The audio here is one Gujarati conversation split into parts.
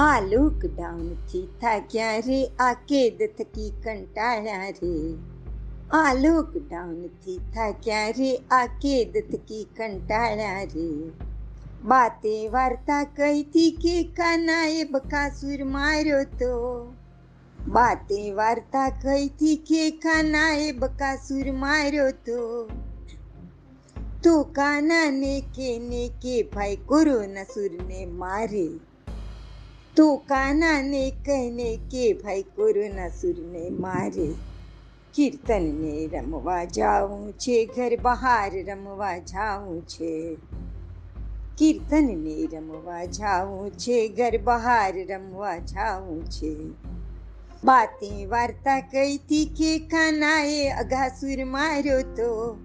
આ લોકડાઉનથી થાક્યા રે આ કેદ થકી કંટાળ્યા રે આ લોકડાઉનથી થાક્યા રે આ કેદ થકી કંટાળ્યા રે બાતે વાર્તા કહીથી કે કાનાએ બકાસુર માર્યો તો? બાતે વાર્તા કહીથી કે કાનાએ બકાસુર માર્યો તો? તો કાનાને કે ને કે ભાઈ કોરોના સુરને મારે તો કાનાને કહીને કે ભાઈ કોરોના સુરને મારે કીર્તનને રમવા જાવું છે, ઘર બહાર રમવા જાવું છે. કીર્તનને રમવા જાવું છે, ઘર બહાર રમવા જાવું છે. બાતે વાર્તા કહીથી કે કાનાએ અઘાસુર માર્યો તો.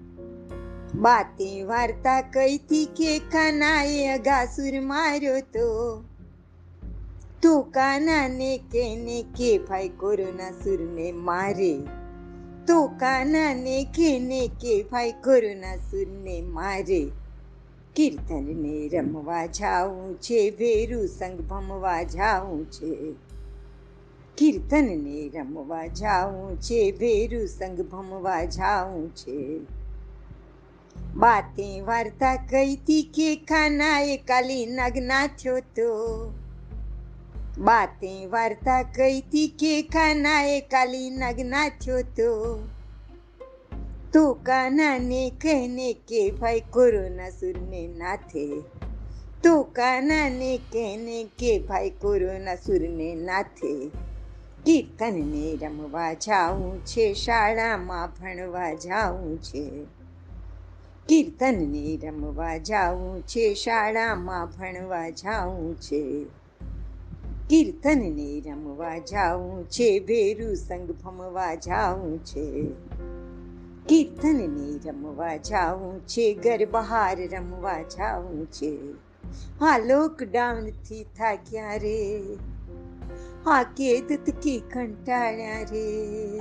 બાતે વાર્તા કહીથી કે કાનાએ અઘાસુર માર્યો તો. કાનાને કેને કે ભાઈ કોરોના સુરને મારે તો કાનાને કેને કે ભાઈ કોરોના સુરને મારે કીર્તનને રમવા જાવું છે ભેરું સંગ ભમવા જાવું છે કીર્તનને રમવા જાવું છે ભેરું સંગ ભમવા જાવું છે બાતે વાર્તા કહીતી કે ખાનાએ કાલી નગ્ના થયો તો બાતે વાર્તા કહીતી કે ખાનાએ કાલી નગ્ના થયો તો તો કાનાને કહેને કે ભાઈ કોરોના સુરને નાથે તો કાનાને કહેને કે ભાઈ કોરોના સુરને નાથે કીર્તનને રમવા જાવું છે શાળામાં ભણવા જાવું છે કીર્તનને રમવા જાવું છે શાળામાં ભણવા જાવું છે કીર્તનને રમવા જાઉં છે, ભેરુ સંગ ભમવા જાઉં છે. કીર્તનને રમવા જાઉં છે ઘર બહાર રમવા જાઉં છે. આ લોકડાઉનથી થાક્યા રે. આ કેદથી કંટાળ્યા રે.